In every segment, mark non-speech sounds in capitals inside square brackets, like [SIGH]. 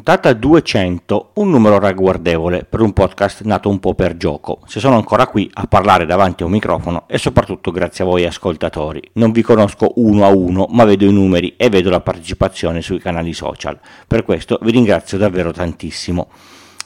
Puntata 200, un numero ragguardevole per un podcast nato un po' per gioco. Se sono ancora qui a parlare davanti a un microfono e soprattutto grazie a voi ascoltatori. Non vi conosco uno a uno, ma vedo i numeri e vedo la partecipazione sui canali social. Per questo vi ringrazio davvero tantissimo.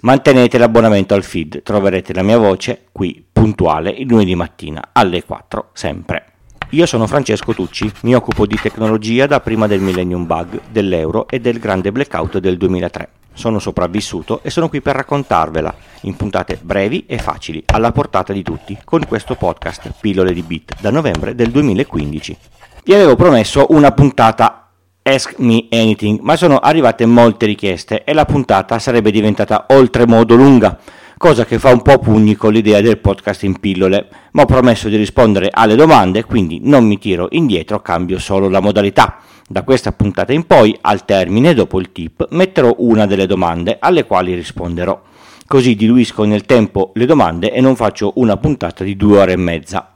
Mantenete l'abbonamento al feed, troverete la mia voce qui puntuale il lunedì mattina alle 4 sempre. Io sono Francesco Tucci, mi occupo di tecnologia da prima del Millennium Bug, dell'euro e del grande blackout del 2003. Sono sopravvissuto e sono qui per raccontarvela, in puntate brevi e facili, alla portata di tutti, con questo podcast Pillole di Bit da novembre del 2015. Vi avevo promesso una puntata Ask Me Anything, ma sono arrivate molte richieste e la puntata sarebbe diventata oltremodo lunga cosa che fa un po' pugni con l'idea del podcast in pillole, ma ho promesso di rispondere alle domande, quindi non mi tiro indietro, cambio solo la modalità. Da questa puntata in poi, al termine, dopo il tip, metterò una delle domande alle quali risponderò. Così diluisco nel tempo le domande e non faccio una puntata di due ore e mezza.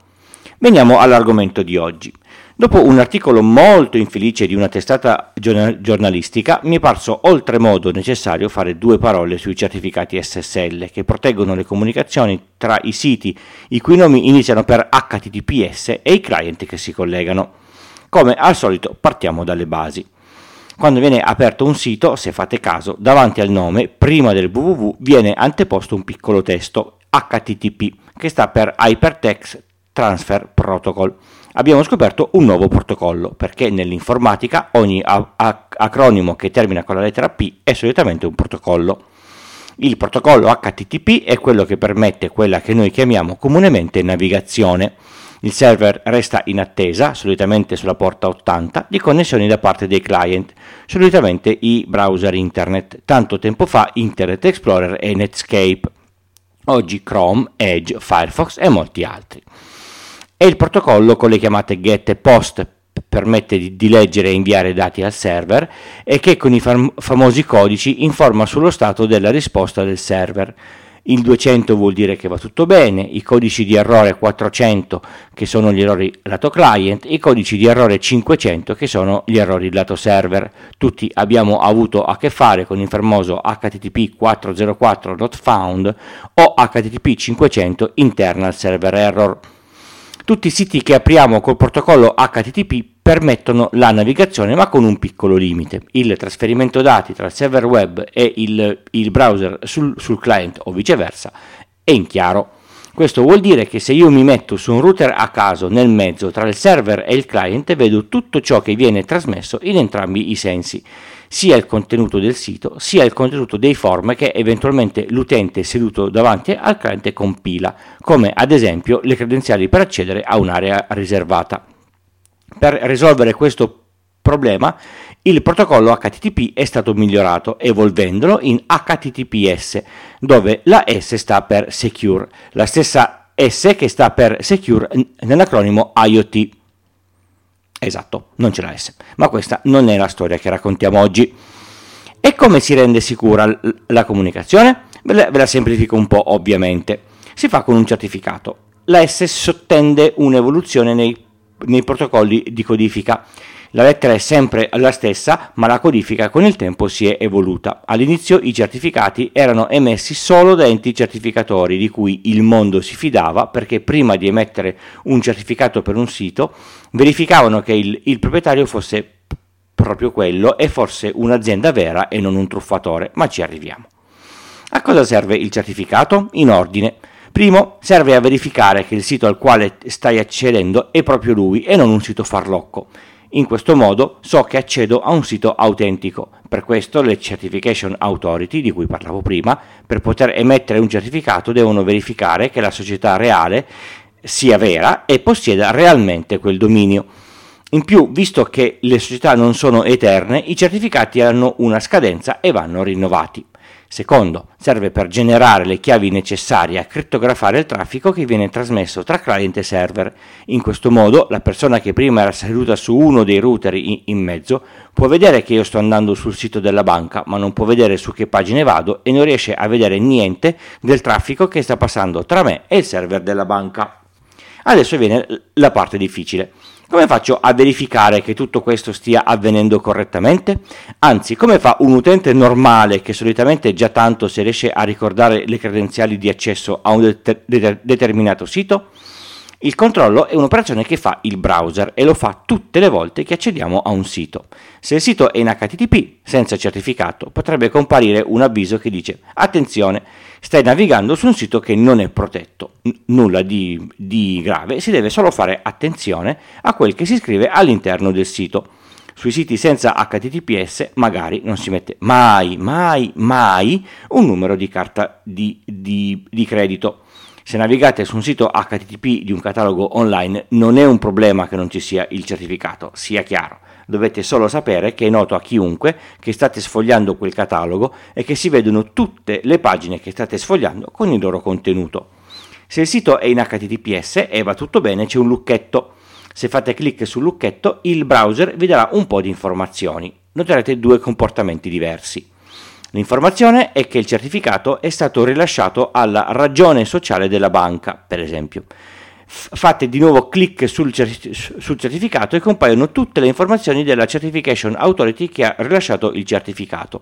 Veniamo all'argomento di oggi. Dopo un articolo molto infelice di una testata giornalistica, mi è parso oltremodo necessario fare due parole sui certificati SSL che proteggono le comunicazioni tra i siti i cui nomi iniziano per HTTPS e i client che si collegano. Come al solito partiamo dalle basi. Quando viene aperto un sito, se fate caso, davanti al nome, prima del www, viene anteposto un piccolo testo HTTP, che sta per Hypertext Transfer Protocol abbiamo scoperto un nuovo protocollo, perché nell'informatica ogni acronimo che termina con la lettera P è solitamente un protocollo. Il protocollo HTTP è quello che permette quella che noi chiamiamo comunemente navigazione. Il server resta in attesa, solitamente sulla porta 80, di connessioni da parte dei client, solitamente i browser internet, tanto tempo fa Internet Explorer e Netscape, oggi Chrome, Edge, Firefox e molti altri e il protocollo con le chiamate GET e POST permette di, di, leggere e inviare dati al server e che con i fam- famosi codici informa sullo stato della risposta del server. Il 200 vuol dire che va tutto bene, i codici di errore 400 che sono gli errori lato client, i codici di errore 500 che sono gli errori lato server. Tutti abbiamo avuto a che fare con il famoso HTTP 404 not found o HTTP 500 internal server error. Tutti i siti che apriamo col protocollo HTTP permettono la navigazione ma con un piccolo limite. Il trasferimento dati tra il server web e il, il browser sul, sul client o viceversa è in chiaro. Questo vuol dire che se io mi metto su un router a caso nel mezzo tra il server e il client vedo tutto ciò che viene trasmesso in entrambi i sensi sia il contenuto del sito sia il contenuto dei form che eventualmente l'utente seduto davanti al cliente compila, come ad esempio le credenziali per accedere a un'area riservata. Per risolvere questo problema, il protocollo HTTP è stato migliorato evolvendolo in HTTPS, dove la S sta per Secure, la stessa S che sta per Secure nell'acronimo IoT. Esatto, non ce l'ha S. Ma questa non è la storia che raccontiamo oggi. E come si rende sicura la comunicazione? La, ve la semplifico un po' ovviamente. Si fa con un certificato. La S sottende un'evoluzione nei, nei protocolli di codifica la lettera è sempre la stessa, ma la codifica con il tempo si è evoluta. All'inizio i certificati erano emessi solo da enti certificatori di cui il mondo si fidava perché prima di emettere un certificato per un sito verificavano che il, il proprietario fosse proprio quello e fosse un'azienda vera e non un truffatore, ma ci arriviamo. A cosa serve il certificato? In ordine. Primo, serve a verificare che il sito al quale stai accedendo è proprio lui e non un sito farlocco. In questo modo so che accedo a un sito autentico. Per questo le Certification Authority, di cui parlavo prima, per poter emettere un certificato devono verificare che la società reale sia vera e possieda realmente quel dominio. In più, visto che le società non sono eterne, i certificati hanno una scadenza e vanno rinnovati. Secondo, serve per generare le chiavi necessarie a crittografare il traffico che viene trasmesso tra client e server. In questo modo la persona che prima era seduta su uno dei router in mezzo può vedere che io sto andando sul sito della banca, ma non può vedere su che pagine vado e non riesce a vedere niente del traffico che sta passando tra me e il server della banca. Adesso viene la parte difficile. Come faccio a verificare che tutto questo stia avvenendo correttamente? Anzi, come fa un utente normale che solitamente già tanto si riesce a ricordare le credenziali di accesso a un det- det- determinato sito? Il controllo è un'operazione che fa il browser e lo fa tutte le volte che accediamo a un sito. Se il sito è in HTTP senza certificato, potrebbe comparire un avviso che dice attenzione, stai navigando su un sito che non è protetto. N- nulla di, di grave, si deve solo fare attenzione a quel che si scrive all'interno del sito. Sui siti senza HTTPS magari non si mette mai, mai, mai un numero di carta di, di, di credito se navigate su un sito HTTP di un catalogo online non è un problema che non ci sia il certificato, sia chiaro. Dovete solo sapere che è noto a chiunque che state sfogliando quel catalogo e che si vedono tutte le pagine che state sfogliando con il loro contenuto. Se il sito è in HTTPS e va tutto bene, c'è un lucchetto. Se fate clic sul lucchetto, il browser vi darà un po' di informazioni. Noterete due comportamenti diversi. L'informazione è che il certificato è stato rilasciato alla ragione sociale della banca, per esempio. Fate di nuovo clic sul, sul, certificato e compaiono tutte le informazioni della Certification Authority che ha rilasciato il certificato.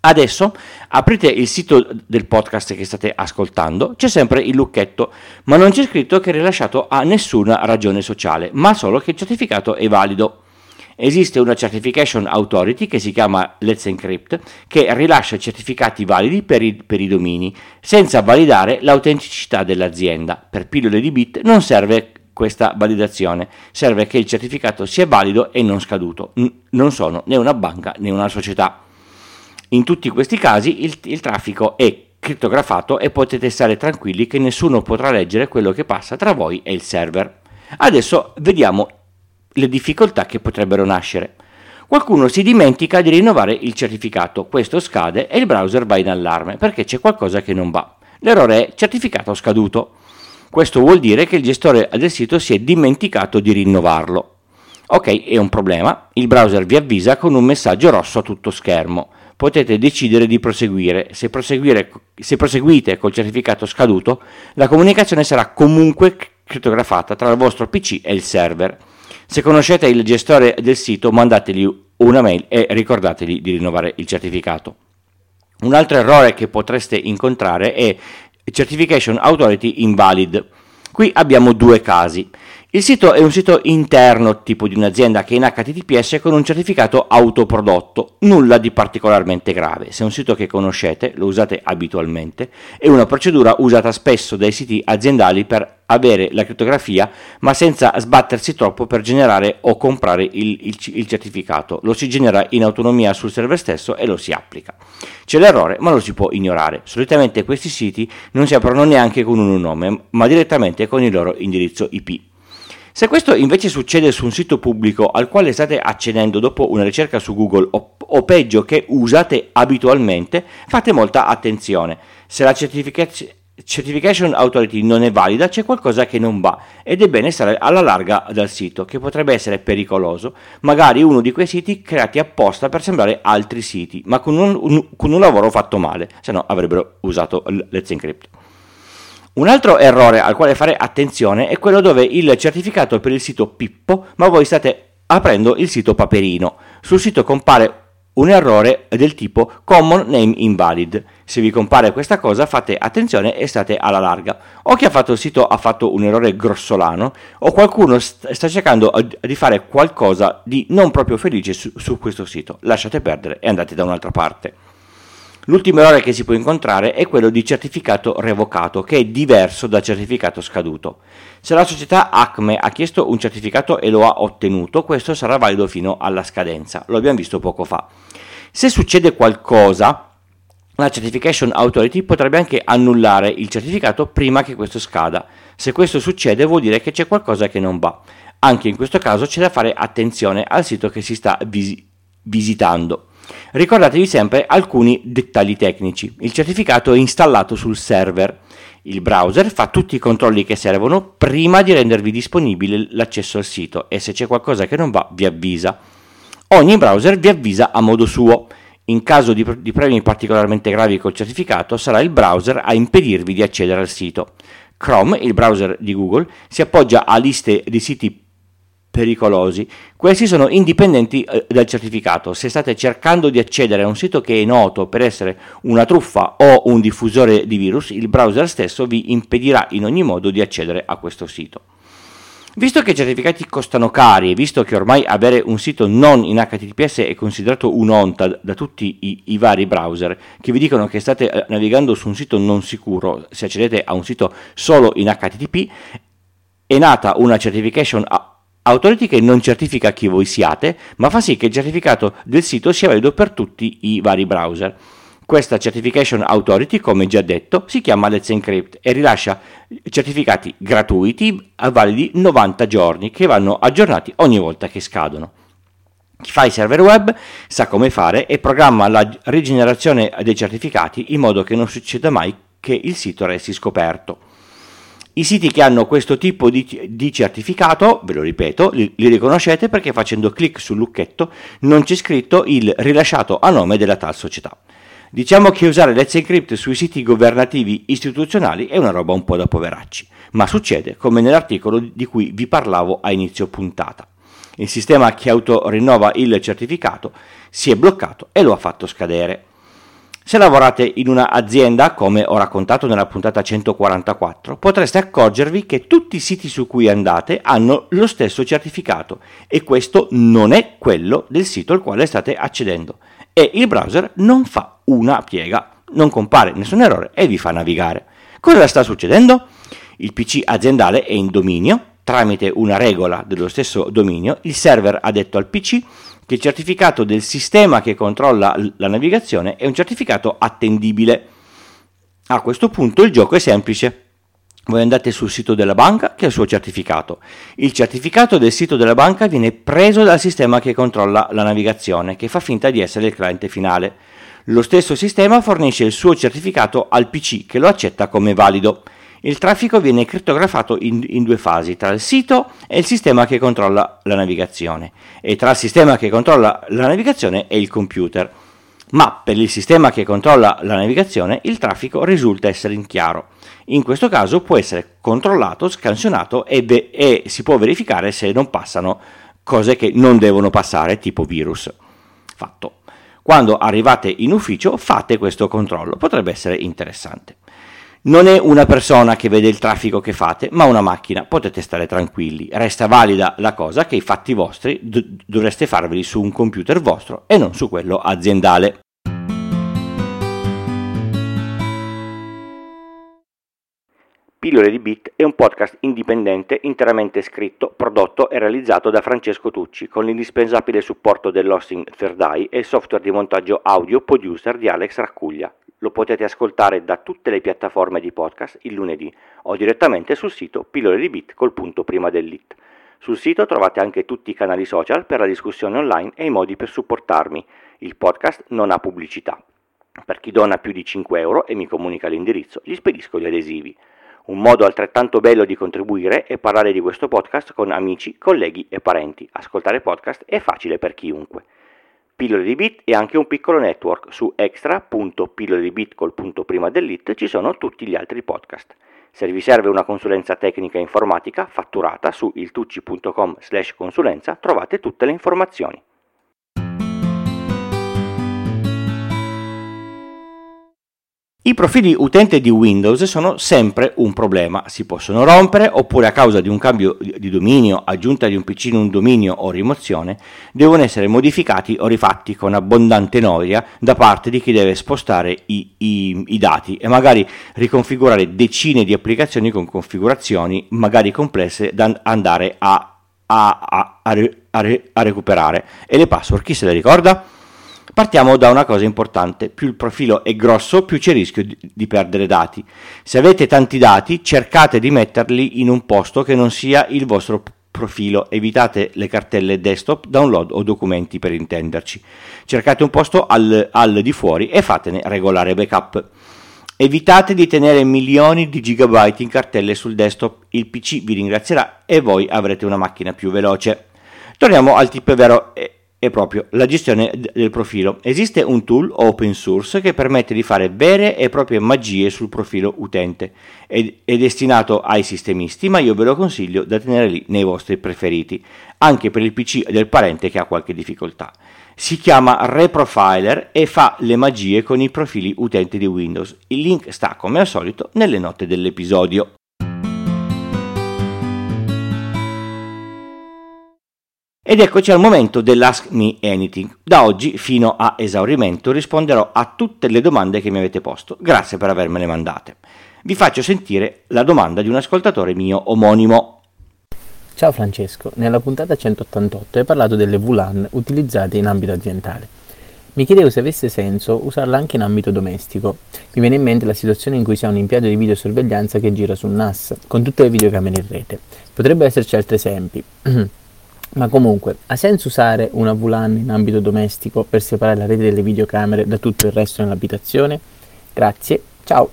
Adesso aprite il sito del podcast che state ascoltando, c'è sempre il lucchetto, ma non c'è scritto che è rilasciato a nessuna ragione sociale, ma solo che il certificato è valido esiste una certification authority che si chiama Let's Encrypt che rilascia certificati validi per i, per i domini senza validare l'autenticità dell'azienda. Per pillole di bit non serve questa validazione, serve che il certificato sia valido e non scaduto. non sono né una banca né una società. In tutti questi casi il, il traffico è crittografato e potete stare tranquilli che nessuno potrà leggere quello che passa tra voi e il server. Adesso vediamo le difficoltà che potrebbero nascere. Qualcuno si dimentica di rinnovare il certificato, questo scade e il browser va in allarme perché c'è qualcosa che non va. L'errore è certificato scaduto. Questo vuol dire che il gestore del sito si è dimenticato di rinnovarlo. Ok, è un problema, il browser vi avvisa con un messaggio rosso a tutto schermo. Potete decidere di proseguire. Se, se proseguite col certificato scaduto, la comunicazione sarà comunque crittografata tra il vostro PC e il server. Se conoscete il gestore del sito, mandategli una mail e ricordategli di rinnovare il certificato. Un altro errore che potreste incontrare è Certification Authority Invalid. Qui abbiamo due casi. Il sito è un sito interno tipo di un'azienda che è in HTTPS con un certificato autoprodotto, nulla di particolarmente grave. Se è un sito che conoscete, lo usate abitualmente, è una procedura usata spesso dai siti aziendali per avere la crittografia ma senza sbattersi troppo per generare o comprare il, il, il, certificato. Lo si genera in autonomia sul server stesso e lo si applica. C'è l'errore ma lo si può ignorare. Solitamente questi siti non si aprono neanche con un nome ma direttamente con il loro indirizzo IP. Se questo invece succede su un sito pubblico al quale state accedendo dopo una ricerca su Google o, o peggio che usate abitualmente, fate molta attenzione. Se la certificazione Certification Authority non è valida, c'è qualcosa che non va ed è bene stare alla larga dal sito, che potrebbe essere pericoloso, magari uno di quei siti creati apposta per sembrare altri siti, ma con un, un, con un lavoro fatto male, se no avrebbero usato Let's Encrypt. Un altro errore al quale fare attenzione è quello dove il certificato per il sito Pippo, ma voi state aprendo il sito Paperino. Sul sito compare un errore del tipo Common Name Invalid. Se vi compare questa cosa fate attenzione e state alla larga. O chi ha fatto il sito ha fatto un errore grossolano, o qualcuno sta cercando di fare qualcosa di non proprio felice su, su questo sito. Lasciate perdere e andate da un'altra parte. L'ultimo errore che si può incontrare è quello di certificato revocato, che è diverso da certificato scaduto. Se la società Acme ha chiesto un certificato e lo ha ottenuto, questo sarà valido fino alla scadenza, lo abbiamo visto poco fa. Se succede qualcosa, la Certification Authority potrebbe anche annullare il certificato prima che questo scada. Se questo succede vuol dire che c'è qualcosa che non va. Anche in questo caso c'è da fare attenzione al sito che si sta vis- visitando. Ricordatevi sempre alcuni dettagli tecnici. Il certificato è installato sul server. Il browser fa tutti i controlli che servono prima di rendervi disponibile l'accesso al sito e se c'è qualcosa che non va vi avvisa. Ogni browser vi avvisa a modo suo. In caso di, di problemi particolarmente gravi col certificato sarà il browser a impedirvi di accedere al sito. Chrome, il browser di Google, si appoggia a liste di siti pericolosi. Questi sono indipendenti eh, dal certificato. Se state cercando di accedere a un sito che è noto per essere una truffa o un diffusore di virus, il browser stesso vi impedirà in ogni modo di accedere a questo sito. Visto che i certificati costano cari e visto che ormai avere un sito non in HTTPS è considerato un'onta da tutti i, i, vari browser che vi dicono che state eh, navigando su un sito non sicuro se accedete a un sito solo in HTTP, è nata una certification Authority che non certifica chi voi siate, ma fa sì che il certificato del sito sia valido per tutti i vari browser. Questa Certification Authority, come già detto, si chiama Let's Encrypt e rilascia certificati gratuiti a validi 90 giorni che vanno aggiornati ogni volta che scadono. Chi fa i server web sa come fare e programma la rigenerazione dei certificati in modo che non succeda mai che il sito resti scoperto. I siti che hanno questo tipo di, di certificato, ve lo ripeto, li, li, riconoscete perché facendo clic sul lucchetto non c'è scritto il rilasciato a nome della tal società. Diciamo che usare Let's Encrypt sui siti governativi istituzionali è una roba un po' da poveracci, ma succede come nell'articolo di cui vi parlavo a inizio puntata. Il sistema che autorinnova il certificato si è bloccato e lo ha fatto scadere. Se lavorate in un'azienda, come ho raccontato nella puntata 144, potreste accorgervi che tutti i siti su cui andate hanno lo stesso certificato e questo non è quello del sito al quale state accedendo e il browser non fa una piega, non compare nessun errore e vi fa navigare. Cosa sta succedendo? Il PC aziendale è in dominio, tramite una regola dello stesso dominio, il server ha detto al PC che il certificato del sistema che controlla la navigazione è un certificato attendibile. A questo punto il gioco è semplice. Voi andate sul sito della banca che ha il suo certificato. Il certificato del sito della banca viene preso dal sistema che controlla la navigazione, che fa finta di essere il cliente finale. Lo stesso sistema fornisce il suo certificato al PC che lo accetta come valido. Il traffico viene crittografato in, in, due fasi, tra il sito e il sistema che controlla la navigazione, e tra il sistema che controlla la navigazione e il computer. Ma per il sistema che controlla la navigazione il traffico risulta essere in chiaro. In questo caso può essere controllato, scansionato e, ve- e si può verificare se non passano cose che non devono passare, tipo virus. Fatto. Quando arrivate in ufficio fate questo controllo, potrebbe essere interessante. Non è una persona che vede il traffico che fate, ma una macchina, potete stare tranquilli. Resta valida la cosa che i fatti vostri d- dovreste farveli su un computer vostro e non su quello aziendale. Pillole di Bit è un podcast indipendente interamente scritto, prodotto e realizzato da Francesco Tucci con l'indispensabile supporto dell'hosting Third Eye e il software di montaggio audio producer di Alex Raccuglia. Lo potete ascoltare da tutte le piattaforme di podcast il lunedì o direttamente sul sito Pillole di Bit col punto prima dell'it. Sul sito trovate anche tutti i canali social per la discussione online e i modi per supportarmi. Il podcast non ha pubblicità. Per chi dona più di 5 euro e mi comunica l'indirizzo, gli spedisco gli adesivi. Un modo altrettanto bello di contribuire è parlare di questo podcast con amici, colleghi e parenti. Ascoltare podcast è facile per chiunque. Pillole di Bit è anche un piccolo network. Su extra.pillole di Bit col punto prima dell'it ci sono tutti gli altri podcast. Se vi serve una consulenza tecnica informatica fatturata su iltucci.com slash consulenza trovate tutte le informazioni. I profili utente di Windows sono sempre un problema, si possono rompere oppure a causa di un cambio di dominio, aggiunta di un PC in un dominio o rimozione, devono essere modificati o rifatti con abbondante noia da parte di chi deve spostare i, i, i dati e magari riconfigurare decine di applicazioni con configurazioni magari complesse da andare a, a, a, a recuperare. E le password chi se le ricorda? Partiamo da una cosa importante, più il profilo è grosso più c'è rischio di, di perdere dati. Se avete tanti dati cercate di metterli in un posto che non sia il vostro profilo, evitate le cartelle desktop, download o documenti per intenderci. Cercate un posto al, al di fuori e fatene regolare backup. Evitate di tenere milioni di gigabyte in cartelle sul desktop, il PC vi ringrazierà e voi avrete una macchina più veloce. Torniamo al tip vero è proprio la gestione del profilo. Esiste un tool open source che permette di fare vere e proprie magie sul profilo utente. È, è destinato ai sistemisti, ma io ve lo consiglio da tenere lì nei vostri preferiti, anche per il PC del parente che ha qualche difficoltà. Si chiama Reprofiler e fa le magie con i profili utenti di Windows. Il link sta come al solito nelle note dell'episodio. Ed eccoci al momento dell'Ask Me Anything. Da oggi fino a esaurimento risponderò a tutte le domande che mi avete posto. Grazie per avermele mandate. Vi faccio sentire la domanda di un ascoltatore mio omonimo. Ciao Francesco, nella puntata 188 hai parlato delle VLAN utilizzate in ambito aziendale. Mi chiedevo se avesse senso usarla anche in ambito domestico. Mi viene in mente la situazione in cui si ha un impianto di videosorveglianza che gira sul NAS, con tutte le videocamere in rete. Potrebbero esserci altri esempi. [CLEARS THROAT] Ma comunque, ha senso usare una VLAN in ambito domestico per separare la rete delle videocamere da tutto il resto nell'abitazione? Grazie, ciao!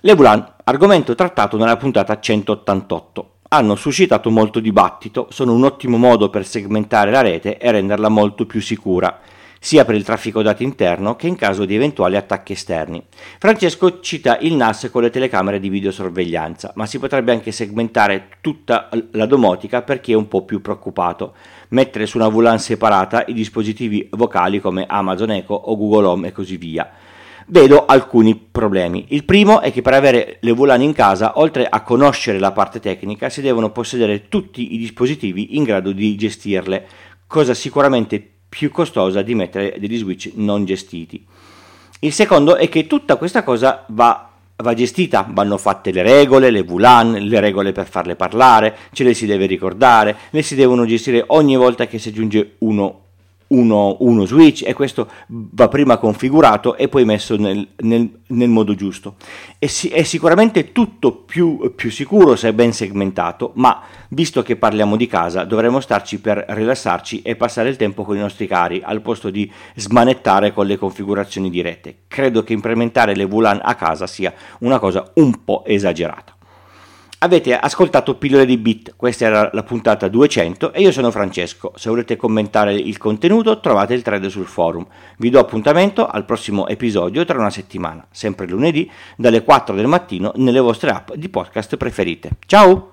Le VLAN, argomento trattato nella puntata 188, hanno suscitato molto dibattito, sono un ottimo modo per segmentare la rete e renderla molto più sicura sia per il traffico dati interno che in caso di eventuali attacchi esterni. Francesco cita il NAS con le telecamere di videosorveglianza, ma si potrebbe anche segmentare tutta la domotica per chi è un po' più preoccupato, mettere su una VLAN separata i dispositivi vocali come Amazon Echo o Google Home e così via vedo alcuni problemi. Il primo è che per avere le VLAN in casa, oltre a conoscere la parte tecnica, si devono possedere tutti i dispositivi in grado di gestirle, cosa sicuramente più costosa di mettere degli switch non gestiti. Il secondo è che tutta questa cosa va, va, gestita, vanno fatte le regole, le VLAN, le regole per farle parlare, ce le si deve ricordare, le si devono gestire ogni volta che si aggiunge uno uno, uno, switch e questo va prima configurato e poi messo nel, nel, nel modo giusto. E si, è sicuramente tutto più, più, sicuro se ben segmentato, ma visto che parliamo di casa dovremmo starci per rilassarci e passare il tempo con i nostri cari al posto di smanettare con le configurazioni di rete. Credo che implementare le VLAN a casa sia una cosa un po' esagerata. Avete ascoltato Pillole di Bit, questa era la puntata 200 e io sono Francesco. Se volete commentare il contenuto trovate il thread sul forum. Vi do appuntamento al prossimo episodio tra una settimana, sempre lunedì, dalle 4 del mattino nelle vostre app di podcast preferite. Ciao!